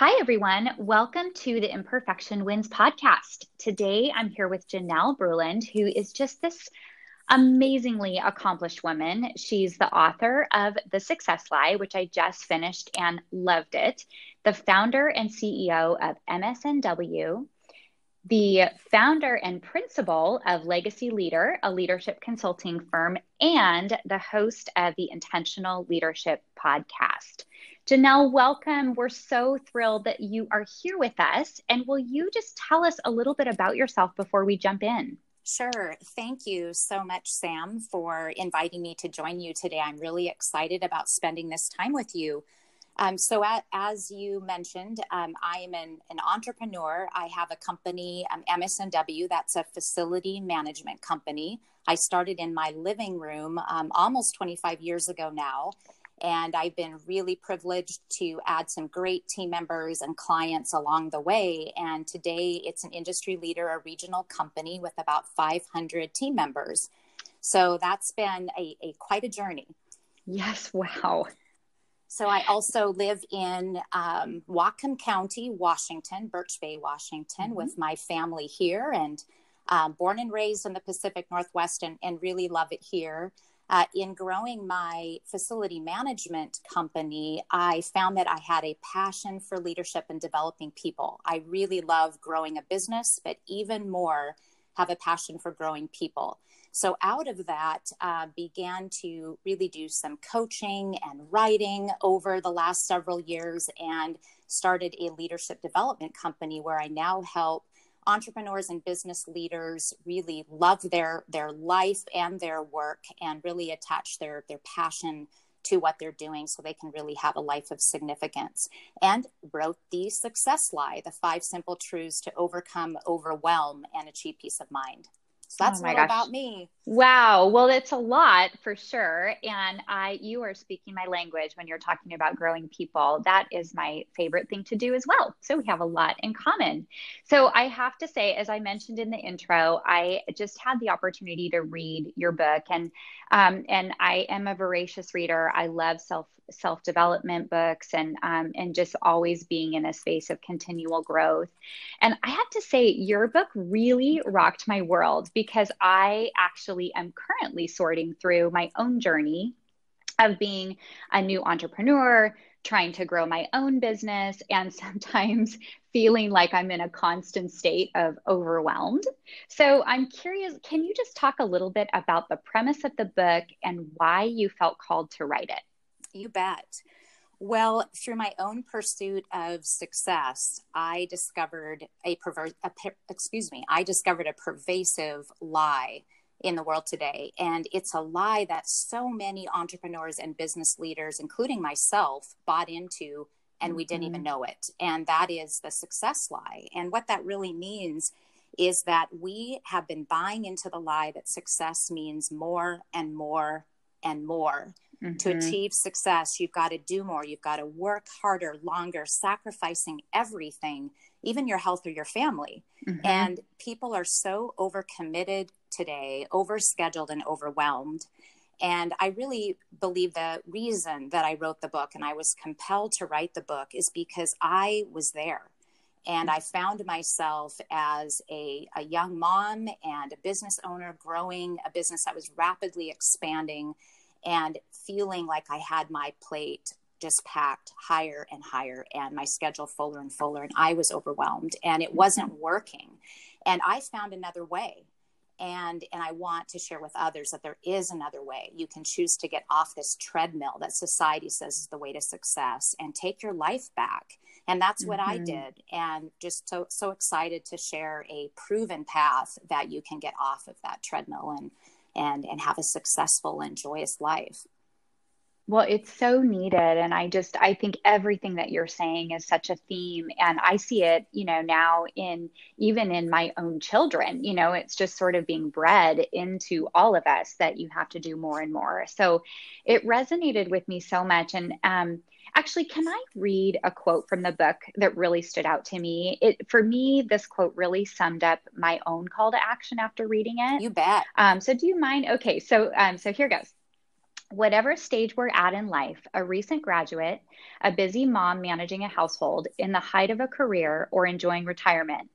Hi, everyone. Welcome to the Imperfection Wins podcast. Today, I'm here with Janelle Bruland, who is just this amazingly accomplished woman. She's the author of The Success Lie, which I just finished and loved it, the founder and CEO of MSNW, the founder and principal of Legacy Leader, a leadership consulting firm, and the host of the Intentional Leadership podcast. Janelle, welcome. We're so thrilled that you are here with us. And will you just tell us a little bit about yourself before we jump in? Sure. Thank you so much, Sam, for inviting me to join you today. I'm really excited about spending this time with you. Um, so, at, as you mentioned, um, I am an, an, entrepreneur. I have a company, um, MSNW, that's a facility management company. I started in my living room um, almost 25 years ago now. And I've been really privileged to add some great team members and clients along the way. And today it's an industry leader, a regional company with about 500 team members. So that's been a, a quite a journey. Yes, wow. So I also live in um, Whatcom County, Washington, Birch Bay, Washington, mm-hmm. with my family here, and um, born and raised in the Pacific Northwest, and, and really love it here uh, in growing my facility management company, I found that I had a passion for leadership and developing people. I really love growing a business, but even more, have a passion for growing people. So, out of that, uh, began to really do some coaching and writing over the last several years and started a leadership development company where I now help entrepreneurs and business leaders really love their their life and their work and really attach their their passion to what they're doing so they can really have a life of significance. And wrote the success lie the five simple truths to overcome overwhelm and achieve peace of mind. So that's oh all about me. Wow. Well, it's a lot for sure. And I you are speaking my language when you're talking about growing people. That is my favorite thing to do as well. So we have a lot in common. So I have to say, as I mentioned in the intro, I just had the opportunity to read your book and um, and I am a voracious reader. I love self self development books and um, and just always being in a space of continual growth. And I have to say, your book really rocked my world because I actually am currently sorting through my own journey of being a new entrepreneur, trying to grow my own business, and sometimes feeling like I'm in a constant state of overwhelmed. So I'm curious, can you just talk a little bit about the premise of the book and why you felt called to write it? You bet. Well, through my own pursuit of success, I discovered a perver- a, excuse me, I discovered a pervasive lie in the world today. And it's a lie that so many entrepreneurs and business leaders, including myself, bought into and we didn't even mm-hmm. know it. And that is the success lie. And what that really means is that we have been buying into the lie that success means more and more and more. Mm-hmm. To achieve success, you've got to do more. You've got to work harder, longer, sacrificing everything, even your health or your family. Mm-hmm. And people are so overcommitted today, overscheduled, and overwhelmed. And I really believe the reason that I wrote the book and I was compelled to write the book is because I was there. And I found myself as a, a young mom and a business owner growing a business that was rapidly expanding and feeling like I had my plate just packed higher and higher and my schedule fuller and fuller and I was overwhelmed and it wasn't working. And I found another way. And and I want to share with others that there is another way. You can choose to get off this treadmill that society says is the way to success and take your life back. And that's what mm-hmm. I did. And just so so excited to share a proven path that you can get off of that treadmill and and and have a successful and joyous life well it's so needed and i just i think everything that you're saying is such a theme and i see it you know now in even in my own children you know it's just sort of being bred into all of us that you have to do more and more so it resonated with me so much and um Actually, can I read a quote from the book that really stood out to me? It for me, this quote really summed up my own call to action after reading it. You bet. Um, so, do you mind? Okay, so um, so here goes. Whatever stage we're at in life, a recent graduate, a busy mom managing a household, in the height of a career, or enjoying retirement,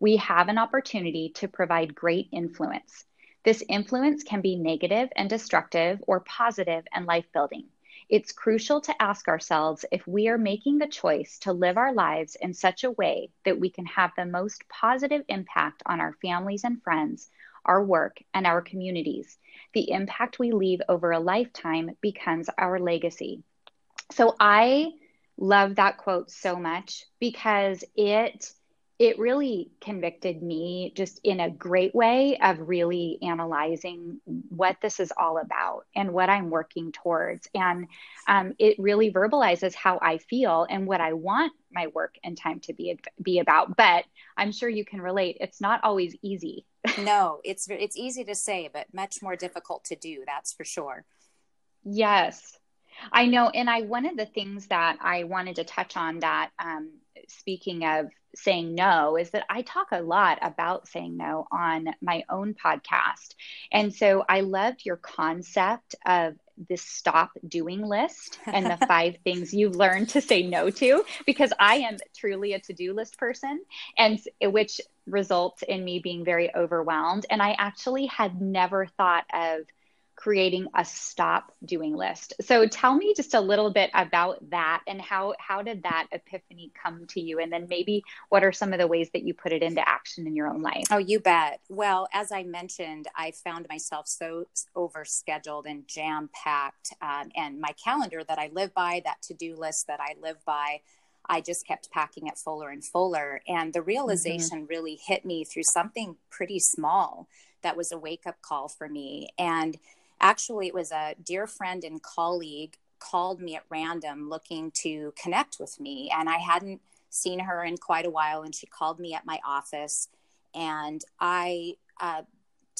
we have an opportunity to provide great influence. This influence can be negative and destructive or positive and life building. It's crucial to ask ourselves if we are making the choice to live our lives in such a way that we can have the most positive impact on our families and friends, our work, and our communities. The impact we leave over a lifetime becomes our legacy. So I love that quote so much because it it really convicted me just in a great way of really analyzing what this is all about and what I'm working towards. And um, it really verbalizes how I feel and what I want my work and time to be be about. But I'm sure you can relate. It's not always easy. No, it's it's easy to say, but much more difficult to do. That's for sure. Yes, I know. And I one of the things that I wanted to touch on that um, speaking of saying no is that I talk a lot about saying no on my own podcast. And so I loved your concept of this stop doing list and the five things you've learned to say no to because I am truly a to-do list person and which results in me being very overwhelmed. And I actually had never thought of creating a stop doing list. So tell me just a little bit about that and how how did that epiphany come to you and then maybe what are some of the ways that you put it into action in your own life? Oh, you bet. Well, as I mentioned, I found myself so overscheduled and jam packed um, and my calendar that I live by, that to-do list that I live by, I just kept packing it fuller and fuller and the mm-hmm. realization mm-hmm. really hit me through something pretty small that was a wake up call for me and actually it was a dear friend and colleague called me at random looking to connect with me and i hadn't seen her in quite a while and she called me at my office and i uh,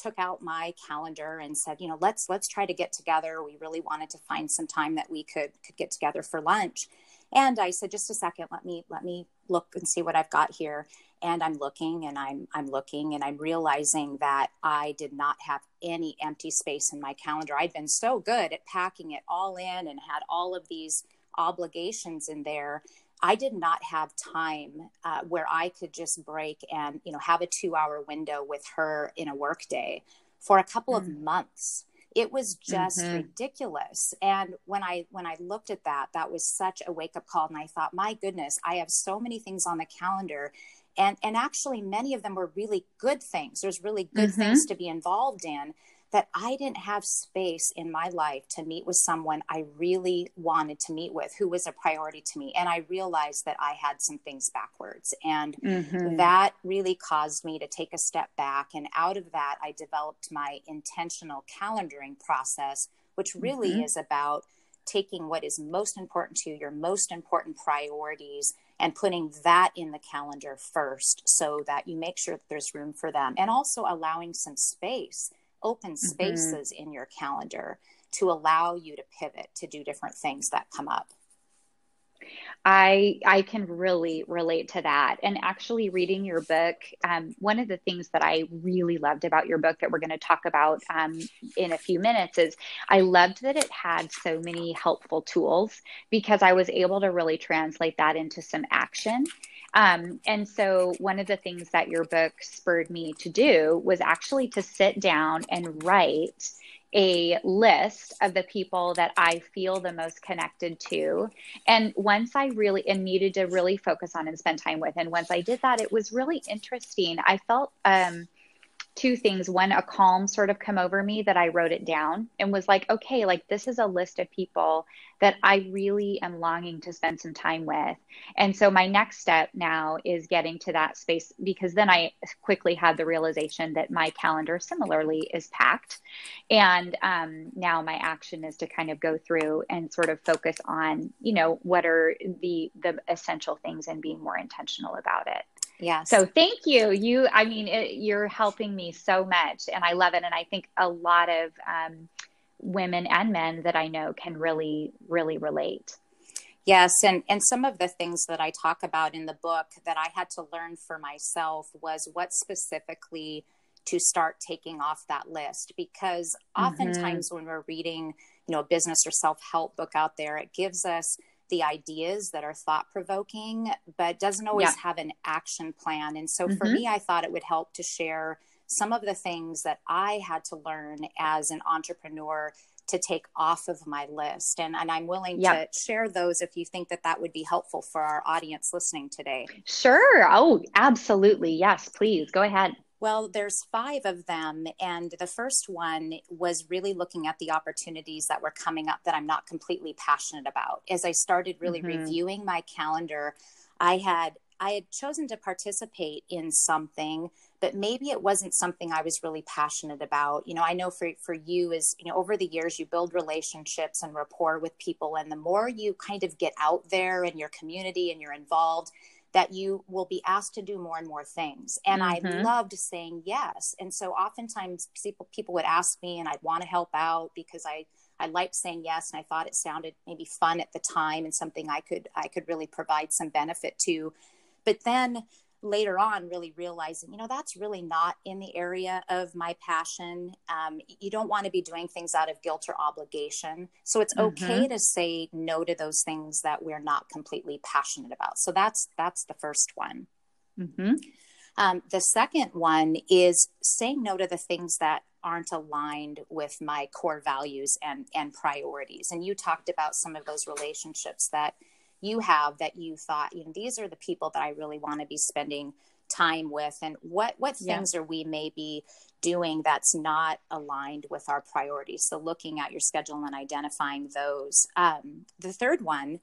took out my calendar and said you know let's let's try to get together. We really wanted to find some time that we could could get together for lunch. And i said just a second. Let me let me look and see what i've got here and i'm looking and i'm i'm looking and i'm realizing that i did not have any empty space in my calendar i'd been so good at packing it all in and had all of these obligations in there i did not have time uh, where i could just break and you know have a two hour window with her in a workday for a couple mm. of months it was just mm-hmm. ridiculous and when i when i looked at that that was such a wake up call and i thought my goodness i have so many things on the calendar and and actually many of them were really good things there's really good mm-hmm. things to be involved in that I didn't have space in my life to meet with someone I really wanted to meet with who was a priority to me. And I realized that I had some things backwards. And mm-hmm. that really caused me to take a step back. And out of that, I developed my intentional calendaring process, which really mm-hmm. is about taking what is most important to you, your most important priorities, and putting that in the calendar first so that you make sure that there's room for them and also allowing some space, open mm-hmm. spaces mm-hmm. in your calendar to allow you to pivot to do different things that come up. I I can really relate to that. And actually, reading your book, um, one of the things that I really loved about your book that we're going to talk about um, in a few minutes is I loved that it had so many helpful tools because I was able to really translate that into some action. Um, and so, one of the things that your book spurred me to do was actually to sit down and write a list of the people that I feel the most connected to. And once I really and needed to really focus on and spend time with, and once I did that, it was really interesting. I felt um, two things. One, a calm sort of come over me that I wrote it down and was like, okay, like this is a list of people that I really am longing to spend some time with. And so my next step now is getting to that space because then I quickly had the realization that my calendar similarly is packed. And um, now my action is to kind of go through and sort of focus on, you know, what are the the essential things and being more intentional about it. Yeah. So thank you. You, I mean, it, you're helping me so much, and I love it. And I think a lot of um, women and men that I know can really, really relate. Yes, and and some of the things that I talk about in the book that I had to learn for myself was what specifically to start taking off that list because mm-hmm. oftentimes mm-hmm. when we're reading you know a business or self-help book out there it gives us the ideas that are thought provoking but doesn't always yeah. have an action plan. And so mm-hmm. for me i thought it would help to share some of the things that i had to learn as an entrepreneur to take off of my list. And, and i'm willing to share those if you think that that would be helpful for our audience listening today. Sure. Oh absolutely. Yes please. Go ahead well, there's five of them. And the first one was really looking at the opportunities that were coming up that I'm not completely passionate about. As I started really mm-hmm. reviewing my calendar, I had I had chosen to participate in something, but maybe it wasn't something I was really passionate about. You know, I know for for you is, you know, over the years you build relationships and rapport with people and the more you kind of get out there in your community and you're involved, that you will be asked to do more and more things. And mm-hmm. I loved saying yes. And so oftentimes people people would ask me and I'd want to help out because I I liked saying yes and I thought it sounded maybe fun at the time and something I could I could really provide some benefit to. But then later on really realizing you know that's really not in the area of my passion. Um, you don't want to be doing things out of guilt or obligation. So it's mm-hmm. okay to say no to those things that we're not completely passionate about. So that's that's the first one. Mm-hmm. um, the second one is saying no to the things that aren't aligned with my core values and and priorities. And you talked about some of those relationships that you have that you thought you know these are the people that i really want to be spending time with and what what things yeah. are we maybe doing that's not aligned with our priorities so looking at your schedule and identifying those um, the third one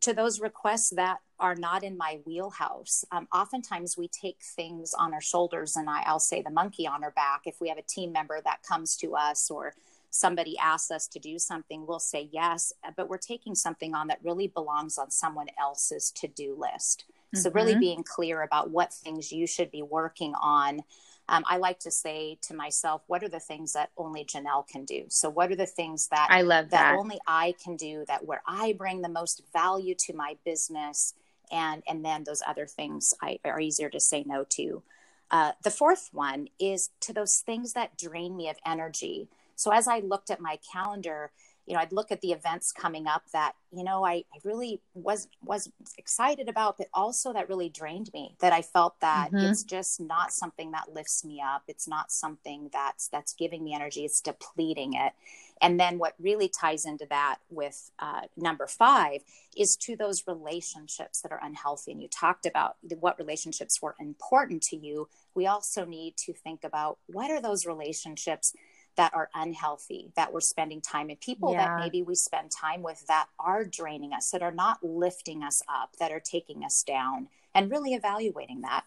to those requests that are not in my wheelhouse um, oftentimes we take things on our shoulders and I, i'll say the monkey on our back if we have a team member that comes to us or somebody asks us to do something, we'll say yes, but we're taking something on that really belongs on someone else's to do list. Mm-hmm. So, really mm-hmm. being clear about what things you should be working on. Um, I like to say to myself, what are the things that only Janelle can do? So, what are the things that I love that, that only I can do that where I bring the most value to my business? And, and then those other things I, are easier to say no to. Uh, the fourth one is to those things that drain me of energy. So as I looked at my calendar, you know, I'd look at the events coming up that, you know, I, I really was was excited about, but also that really drained me. That I felt that mm-hmm. it's just not something that lifts me up. It's not something that's that's giving me energy. It's depleting it. And then what really ties into that with uh, number five is to those relationships that are unhealthy. And you talked about what relationships were important to you. We also need to think about what are those relationships that are unhealthy that we're spending time in people yeah. that maybe we spend time with that are draining us that are not lifting us up that are taking us down and really evaluating that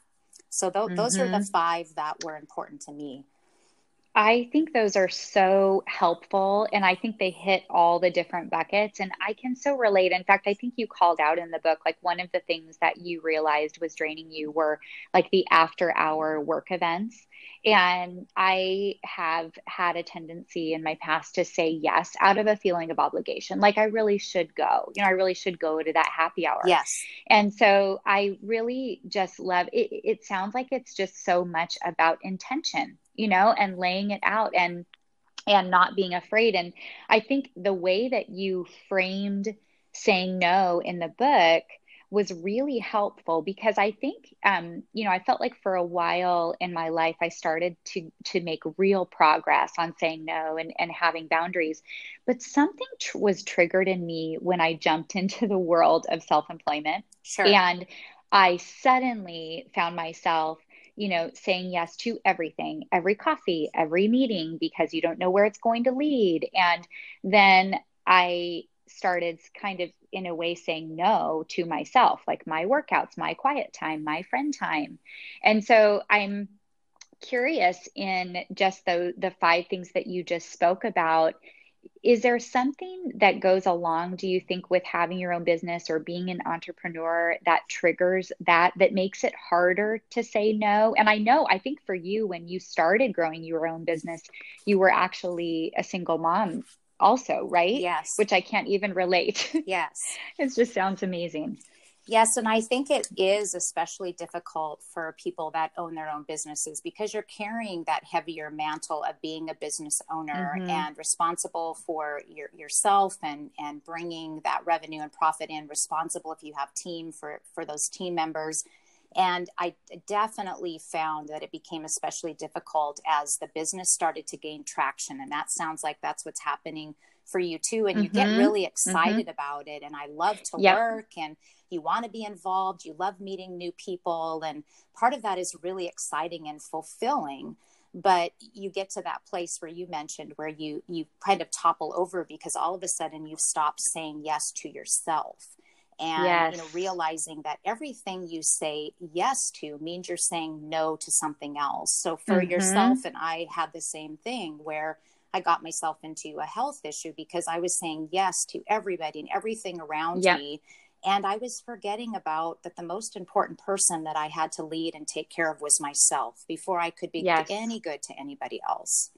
so th- mm-hmm. those are the mm-hmm. five that were important to me I think those are so helpful. And I think they hit all the different buckets. And I can so relate. In fact, I think you called out in the book like one of the things that you realized was draining you were like the after hour work events. And I have had a tendency in my past to say yes out of a feeling of obligation. Like I really should go. You know, I really should go to that happy hour. Yes. And so I really just love it. It sounds like it's just so much about intention you know, and laying it out and and not being afraid. And I think the way that you framed saying no in the book was really helpful because I think, um, you know, I felt like for a while in my life I started to to make real progress on saying no and and having boundaries, but something tr- was triggered in me when I jumped into the world of self employment, sure. and I suddenly found myself you know, saying yes to everything, every coffee, every meeting, because you don't know where it's going to lead. And then I started kind of in a way saying no to myself, like my workouts, my quiet time, my friend time. And so I'm curious in just the the five things that you just spoke about is there something that goes along do you think with having your own business or being an entrepreneur that triggers that that makes it harder to say no? And i know i think for you when you started growing your own business you were actually a single mom also right? Yes. Which i can't even relate. Yes. It just sounds amazing Yes, and I think it is especially difficult for people that own their own businesses because you're carrying that heavier mantle of being a business owner mm-hmm. and responsible for your, yourself and and bringing that revenue and profit in. Responsible if you have team for for those team members, and I definitely found that it became especially difficult as the business started to gain traction, and that sounds like that's what's happening for you too and mm-hmm. you get mm-hmm. really mm-hmm. excited mm-hmm. about it and i love to yep. work and you want to be involved you love meeting new people and part of that is really exciting and fulfilling but you get to that place where you mentioned where you you kind of topple over because all of a sudden you've stopped saying yes to yourself and yes. you know realizing that everything you say yes to means you're saying no to something else so for mm-hmm. yourself and i had the same thing where I got myself into a health issue because I was saying yes to everybody and everything around yep. me. And I was forgetting about that the most important person that I had to lead and take care of was myself before I could be yes. any good to anybody else.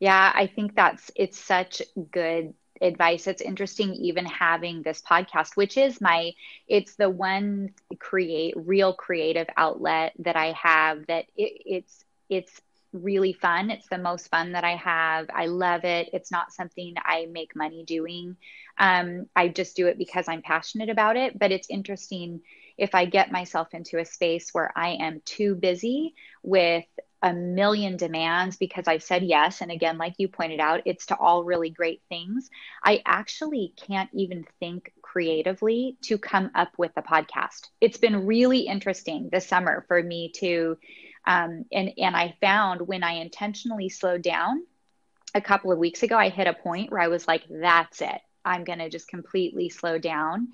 Yeah, I think that's it's such good advice. It's interesting even having this podcast, which is my it's the one create real creative outlet that I have that it, it's it's really fun. It's the most fun that I have. I love it. It's not something I make money doing. Um, I just do it because I'm passionate about it. But it's interesting if I get myself into a space where I am too busy with a million demands because I've said yes. And again, like you pointed out, it's to all really great things. I actually can't even think creatively to come up with a podcast. It's been really interesting this summer for me to um, and and I found when I intentionally slowed down a couple of weeks ago, I hit a point where I was like, "That's it. I'm going to just completely slow down,"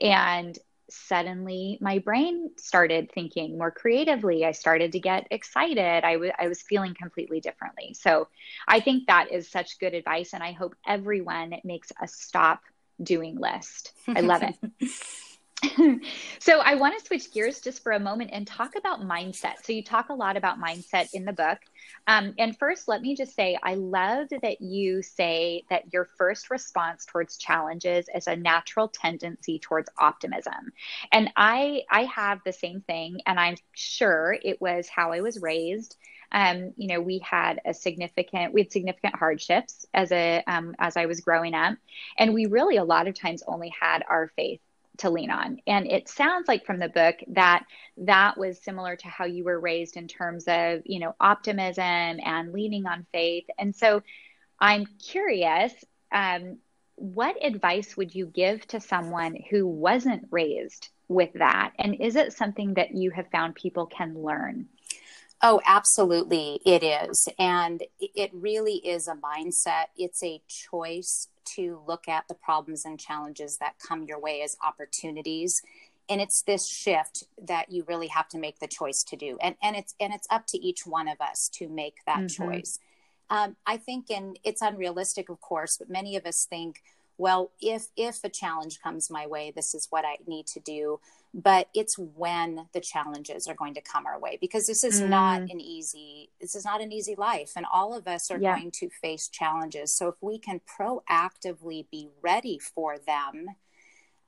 and suddenly my brain started thinking more creatively. I started to get excited. I, w- I was feeling completely differently. So I think that is such good advice. And I hope everyone makes a stop doing list. I love it. so I want to switch gears just for a moment and talk about mindset. So you talk a lot about mindset in the book. Um, and first, let me just say, I love that you say that your first response towards challenges is a natural tendency towards optimism. And I, I have the same thing, and I'm sure it was how I was raised. Um, you know, we had a significant, we had significant hardships as a, um, as I was growing up, and we really a lot of times only had our faith to lean on. And it sounds like from the book that that was similar to how you were raised in terms of, you know, optimism and leaning on faith. And so I'm curious, um, what advice would you give to someone who wasn't raised with that? And is it something that you have found people can learn? Oh, absolutely, it is. And it really is a mindset, it's a choice to look at the problems and challenges that come your way as opportunities. And it's this shift that you really have to make the choice to do. And and it's and it's up to each one of us to make that mm-hmm. choice. Um, i think and it's unrealistic of course but many of us think well if if a challenge comes my way this is what i need to do but it's when the challenges are going to come our way because this is mm. not an easy this is not an easy life and all of us are yeah. going to face challenges so if we can proactively be ready for them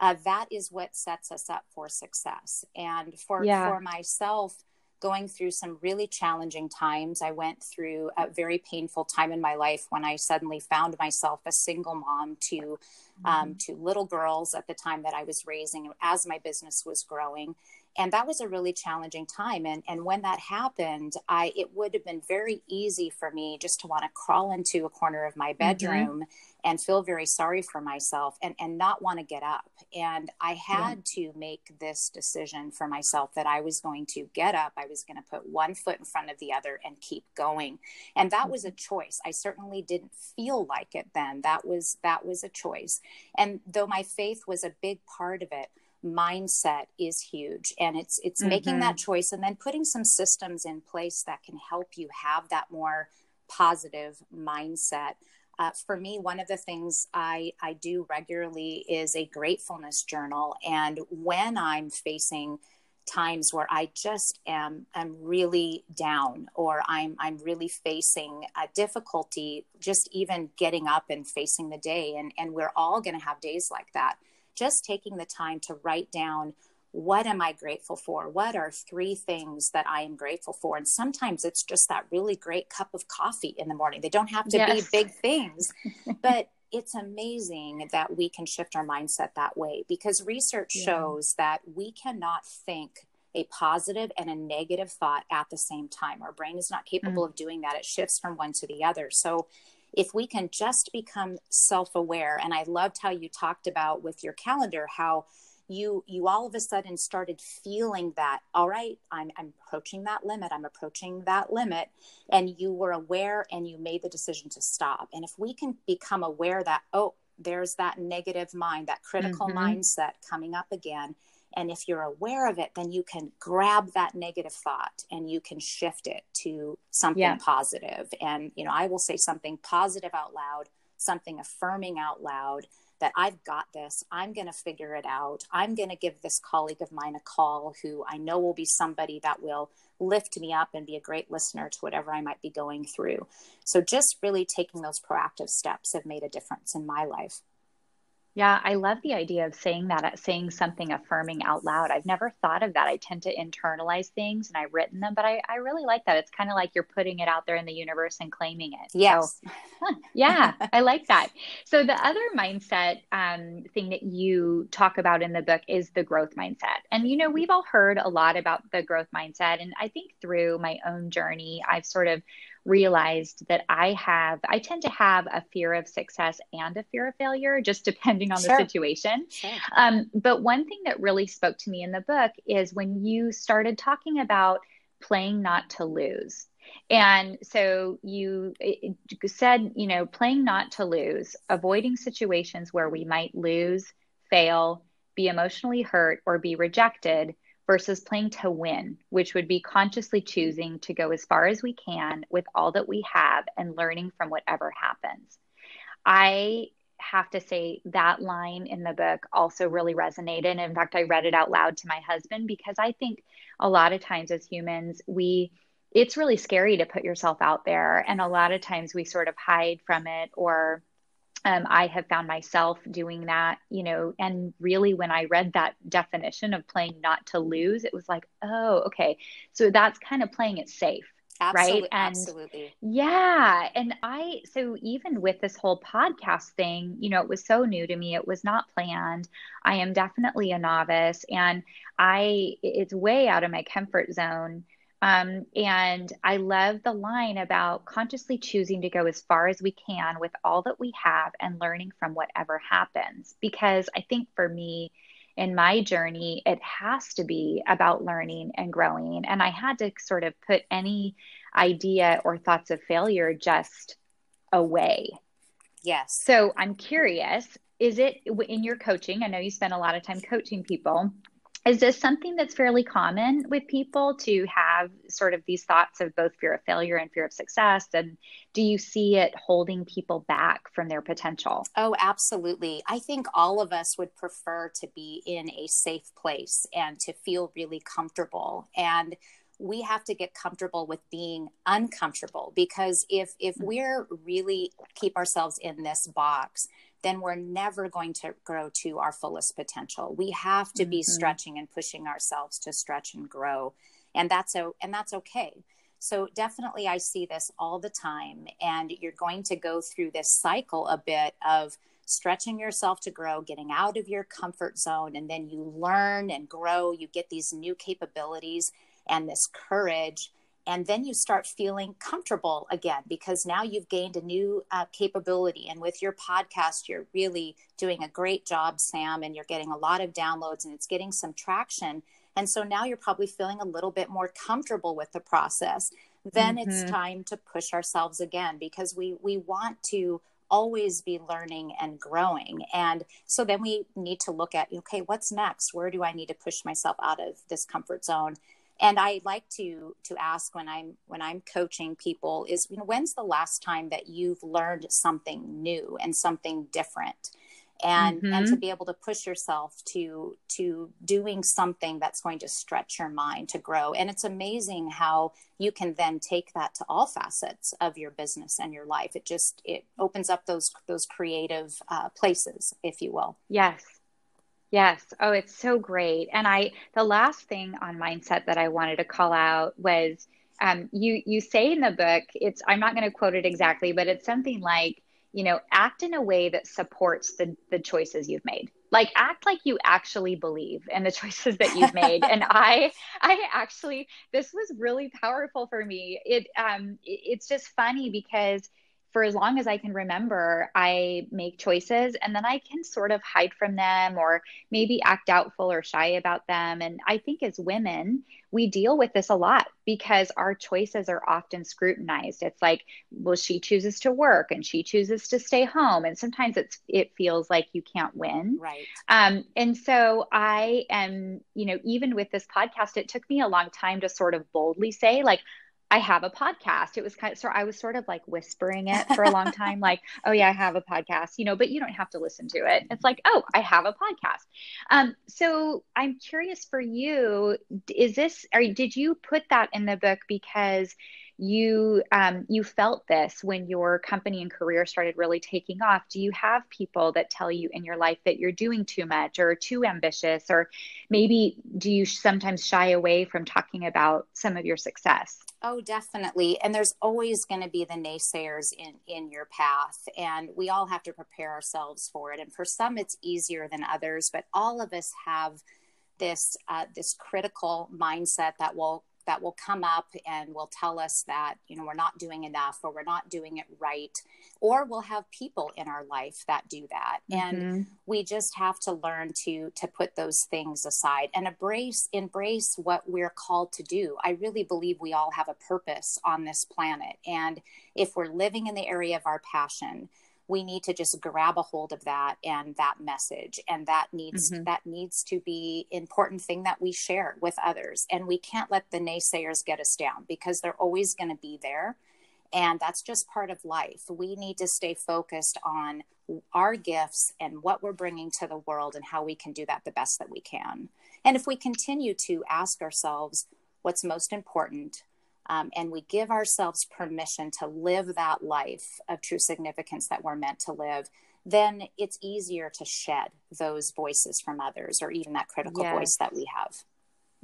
uh, that is what sets us up for success and for yeah. for myself going through some really challenging times. I went through a very painful time in my life when I suddenly found myself a single mom to um, mm-hmm. two little girls at the time that I was raising as my business was growing. And that was a really challenging time. And, and when that happened, I it would have been very easy for me just to want to crawl into a corner of my mm-hmm. bedroom mm-hmm and feel very sorry for myself and, and not want to get up. And I had yeah. to make this decision for myself that I was going to get up, I was going to put one foot in front of the other and keep going. And that was a mm-hmm. choice. I certainly didn't feel like it then. That was that was a choice. And though my faith was a big part of it, mindset is huge and it's it's mm-hmm. making that mm-hmm. choice and then putting some systems in place that can help you have that more positive mindset uh, for me, one of the things I, I do regularly is a gratefulness journal. And when I'm facing times where I just am am really down or I'm I'm really facing a difficulty just even getting up and facing the day and and we're all going to have days like that just taking the time to write down what am I grateful for? What are three things that I am grateful for? And sometimes it's just that really great cup of coffee in the morning. They don't have to yes. be big things, but it's amazing that we can shift our mindset that way because research yeah. shows that we cannot think a positive and a negative thought at the same time. Our brain is not capable mm. of doing that. It shifts from one to the other. So if we can just become self-aware and I loved how you talked about with your calendar how you you all of a sudden started feeling that all right I'm, I'm approaching that limit i'm approaching that limit and you were aware and you made the decision to stop and if we can become aware that oh there's that negative mind that critical mm-hmm. mindset coming up again and if you're aware of it then you can grab that negative thought and you can shift it to something yeah. positive and you know i will say something positive out loud something affirming out loud that I've got this. I'm going to figure it out. I'm going to give this colleague of mine a call who I know will be somebody that will lift me up and be a great listener to whatever I might be going through. So, just really taking those proactive steps have made a difference in my life. Yeah, I love the idea of saying that, saying something affirming out loud. I've never thought of that. I tend to internalize things and I've written them, but I, I really like that. It's kind of like you're putting it out there in the universe and claiming it. Yes. So, yeah, I like that. So, the other mindset um, thing that you talk about in the book is the growth mindset. And, you know, we've all heard a lot about the growth mindset. And I think through my own journey, I've sort of realized that I have, I tend to have a fear of success and a fear of failure, just depending on sure. the situation. Sure. Um, but one thing that really spoke to me in the book is when you started talking about playing not to lose. And so you said, you know, playing not to lose, avoiding situations where we might lose, fail, be emotionally hurt, or be rejected versus playing to win, which would be consciously choosing to go as far as we can with all that we have and learning from whatever happens. I have to say that line in the book also really resonated. In fact, I read it out loud to my husband because I think a lot of times as humans, we it's really scary to put yourself out there and a lot of times we sort of hide from it or um, I have found myself doing that, you know, and really when I read that definition of playing not to lose, it was like, oh, okay. So that's kind of playing it safe. Absolutely, right. And absolutely. Yeah. And I, so even with this whole podcast thing, you know, it was so new to me. It was not planned. I am definitely a novice and I, it's way out of my comfort zone um, and I love the line about consciously choosing to go as far as we can with all that we have and learning from whatever happens. Because I think for me, in my journey, it has to be about learning and growing. And I had to sort of put any idea or thoughts of failure just away. Yes. So I'm curious is it in your coaching? I know you spend a lot of time coaching people is this something that's fairly common with people to have sort of these thoughts of both fear of failure and fear of success? And do you see it holding people back from their potential? Oh, absolutely. I think all of us would prefer to be in a safe place and to feel really comfortable. And we have to get comfortable with being uncomfortable because if if mm. we're really keep ourselves in this box then we're never going to grow to our fullest potential. We have to be mm-hmm. stretching and pushing ourselves to stretch and grow. And that's o- and that's okay. So definitely I see this all the time and you're going to go through this cycle a bit of stretching yourself to grow, getting out of your comfort zone and then you learn and grow, you get these new capabilities and this courage and then you start feeling comfortable again because now you've gained a new uh, capability. And with your podcast you're really doing a great job sam and you're getting a lot of downloads and it's getting some traction. And so now you're probably feeling a little bit more comfortable with the process. Then mm-hmm. it's time to push ourselves again because we we want to always be learning and growing. And so then we need to look at okay what's next? Where do i need to push myself out of this comfort zone and i like to to ask when i'm when i'm coaching people is you know when's the last time that you've learned something new and something different? And mm-hmm. and to be able to push yourself to to doing something that's going to stretch your mind to grow. And it's amazing how you can then take that to all facets of your business and your life. It just it opens up those those creative uh, places if you will. Yes Yes. Oh, it's so great. And I, the last thing on mindset that I wanted to call out was um, you, you say in the book, it's, I'm not going to quote it exactly, but it's something like, you know, act in a way that supports the, the choices you've made. Like act like you actually believe in the choices that you've made. and I, I actually, this was really powerful for me. It, um, it, it's just funny because for as long as I can remember, I make choices and then I can sort of hide from them or maybe act doubtful or shy about them. And I think as women, we deal with this a lot because our choices are often scrutinized. It's like, well, she chooses to work and she chooses to stay home. And sometimes it's it feels like you can't win. Right. Um, and so I am, you know, even with this podcast, it took me a long time to sort of boldly say, like, I have a podcast. It was kind of so I was sort of like whispering it for a long time, like, oh yeah, I have a podcast, you know, but you don't have to listen to it. It's like, oh, I have a podcast. Um, so I'm curious for you, is this or did you put that in the book because you um, you felt this when your company and career started really taking off? Do you have people that tell you in your life that you're doing too much or too ambitious? Or maybe do you sometimes shy away from talking about some of your success? Oh definitely. And there's always going to be the naysayers in in your path and we all have to prepare ourselves for it. And for some it's easier than others but all of us have this uh, this critical mindset that will that will come up and will tell us that you know we're not doing enough or we're not doing it right or we'll have people in our life that do that. Mm-hmm. and we just have to learn to to put those things aside and embrace embrace what we're called to do. I really believe we all have a purpose on this planet. And if we're living in the area of our passion we need to just grab a hold of that and that message and that needs mm-hmm. that needs to be important thing that we share with others. And we can't let the naysayers get us down because they're always going to be there. And that's just part of life. We need to stay focused on our gifts and what we're bringing to the world and how we can do that the best that we can. And if we continue to ask ourselves what's most important um, and we give ourselves permission to live that life of true significance that we're meant to live, then it's easier to shed those voices from others or even that critical yes. voice that we have.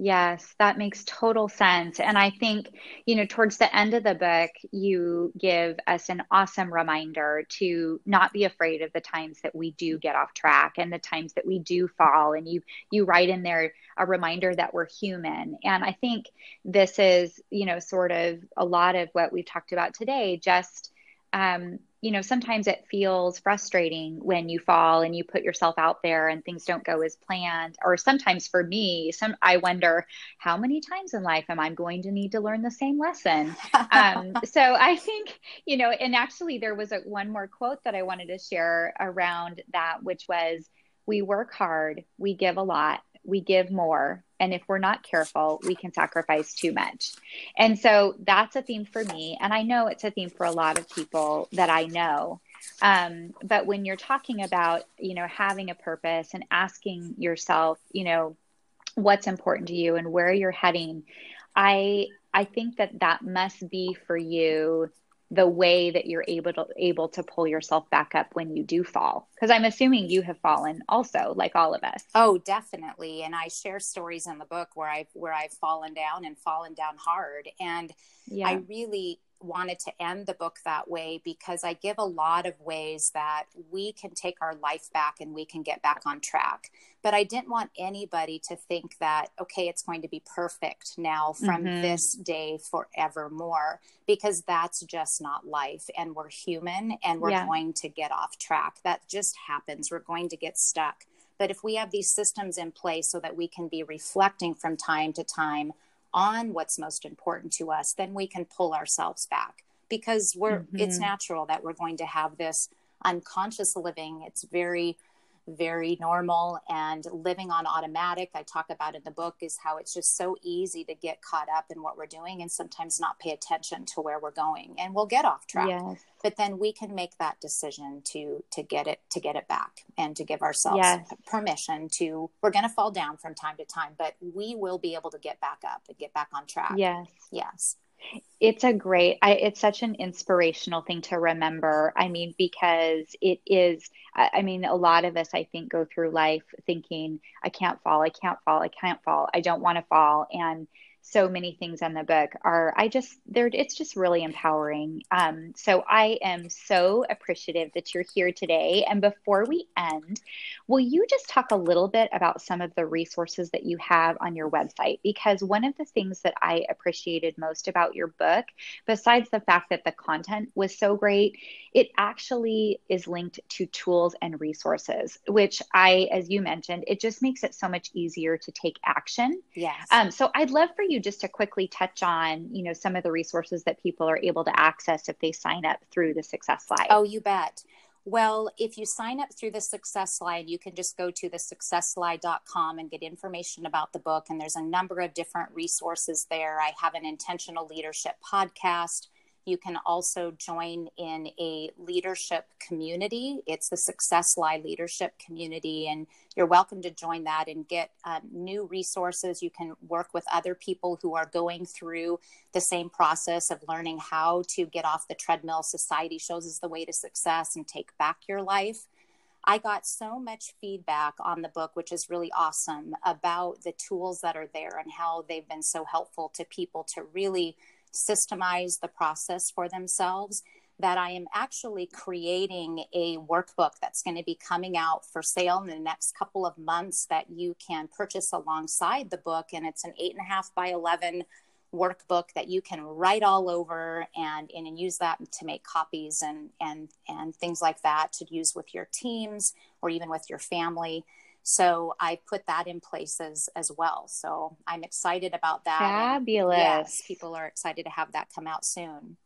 Yes, that makes total sense. And I think, you know, towards the end of the book, you give us an awesome reminder to not be afraid of the times that we do get off track and the times that we do fall. And you you write in there a reminder that we're human. And I think this is, you know, sort of a lot of what we've talked about today, just um, you know, sometimes it feels frustrating when you fall and you put yourself out there and things don't go as planned. Or sometimes for me, some I wonder how many times in life am I going to need to learn the same lesson? um, so I think, you know, and actually there was a one more quote that I wanted to share around that, which was, "We work hard, we give a lot, we give more, and if we're not careful, we can sacrifice too much. And so that's a theme for me. And I know it's a theme for a lot of people that I know. Um, but when you're talking about, you know, having a purpose and asking yourself, you know, what's important to you and where you're heading, I I think that that must be for you the way that you're able to able to pull yourself back up when you do fall. Because i'm assuming you have fallen also like all of us. Oh definitely. And i share stories in the book where i've where i've fallen down and fallen down hard. And yeah. i really wanted to end the book that way because I give a lot of ways that we can take our life back and we can get back on track. But I didn't want anybody to think that, okay, it's going to be perfect now from mm-hmm. this day forevermore, because that's just not life. And we're human and we're yeah. going to get off track. That just happens. We're going to get stuck. But if we have these systems in place so that we can be reflecting from time to time on what's most important to us, then we can pull ourselves back because we're mm-hmm. it's natural that we're going to have this unconscious living. It's very very normal and living on automatic. I talk about in the book is how it's just so easy to get caught up in what we're doing and sometimes not pay attention to where we're going and we'll get off track. Yes. but then we can make that decision to to get it to get it back and to give ourselves yes. permission to we're going to fall down from time to time but we will be able to get back up and get back on track. Yes. Yes It's a great, I, it's such an inspirational thing to remember. I mean, because it is, I mean, a lot of us, I think, go through life thinking, I can't fall, I can't fall, I can't fall, I don't want to fall. And so many things in the book are i just they're it's just really empowering. Um, so i am so appreciative that you're here today. And before we end will you just talk a little bit about some of the resources that you have on your website? Because one of the things that i appreciated most about your book besides the fact that the content was so great it actually is linked to tools and resources which i as you mentioned it just makes it so much easier to take action. Yes. Um, so i'd love for you you just to quickly touch on, you know, some of the resources that people are able to access if they sign up through the Success Lie. Oh, you bet. Well, if you sign up through the Success Lie, you can just go to the successlie.com and get information about the book. And there's a number of different resources there. I have an intentional leadership podcast. You can also join in a leadership community. It's the Success Lie Leadership Community, and you're welcome to join that and get um, new resources. You can work with other people who are going through the same process of learning how to get off the treadmill. Society shows us the way to success and take back your life. I got so much feedback on the book, which is really awesome, about the tools that are there and how they've been so helpful to people to really systemize the process for themselves that I am actually creating a workbook that's going to be coming out for sale in the next couple of months that you can purchase alongside the book. And it's an eight and a half by 11 workbook that you can write all over and, and use that to make copies and, and, and things like that to use with your teams or even with your family. So I put that in places as well. So I'm excited about that. Fabulous. And yes, people are excited to have that come out soon.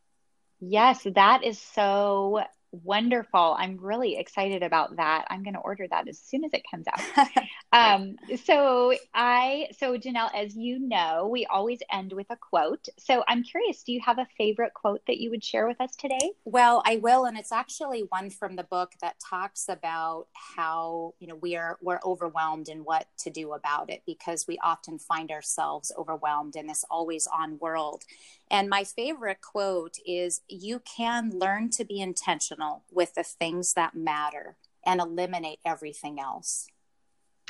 Yes, that is so wonderful. I'm really excited about that. I'm going to order that as soon as it comes out. um, so I, so Janelle, as you know, we always end with a quote. So I'm curious, do you have a favorite quote that you would share with us today? Well, I will, and it's actually one from the book that talks about how you know we are we're overwhelmed and what to do about it because we often find ourselves overwhelmed in this always on world. And my favorite quote is You can learn to be intentional with the things that matter and eliminate everything else.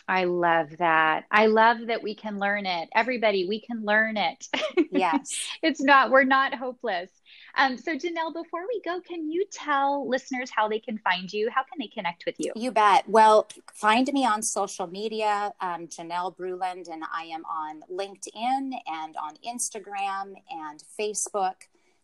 I love that. I love that we can learn it. Everybody, we can learn it. Yes. it's not, we're not hopeless. Um, so, Janelle, before we go, can you tell listeners how they can find you? How can they connect with you? You bet. Well, find me on social media, um, Janelle Bruland, and I am on LinkedIn and on Instagram and Facebook.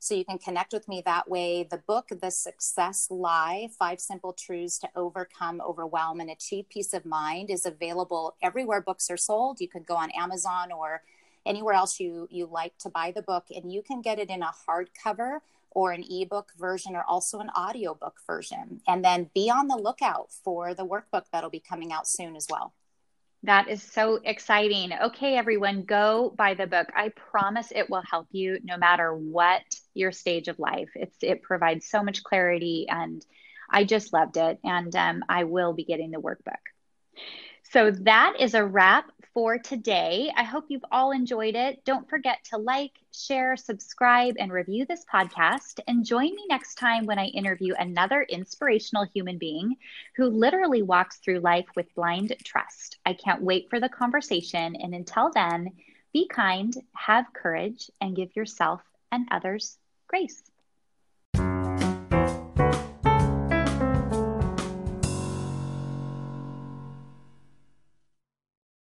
So you can connect with me that way. The book, The Success Lie Five Simple Truths to Overcome Overwhelm and Achieve Peace of Mind, is available everywhere books are sold. You could go on Amazon or anywhere else you, you like to buy the book, and you can get it in a hardcover or an ebook version or also an audiobook version. And then be on the lookout for the workbook that'll be coming out soon as well. That is so exciting. Okay, everyone, go buy the book. I promise it will help you no matter what your stage of life. It's it provides so much clarity, and I just loved it. And um, I will be getting the workbook. So that is a wrap for today. I hope you've all enjoyed it. Don't forget to like, share, subscribe, and review this podcast. And join me next time when I interview another inspirational human being who literally walks through life with blind trust. I can't wait for the conversation. And until then, be kind, have courage, and give yourself and others grace.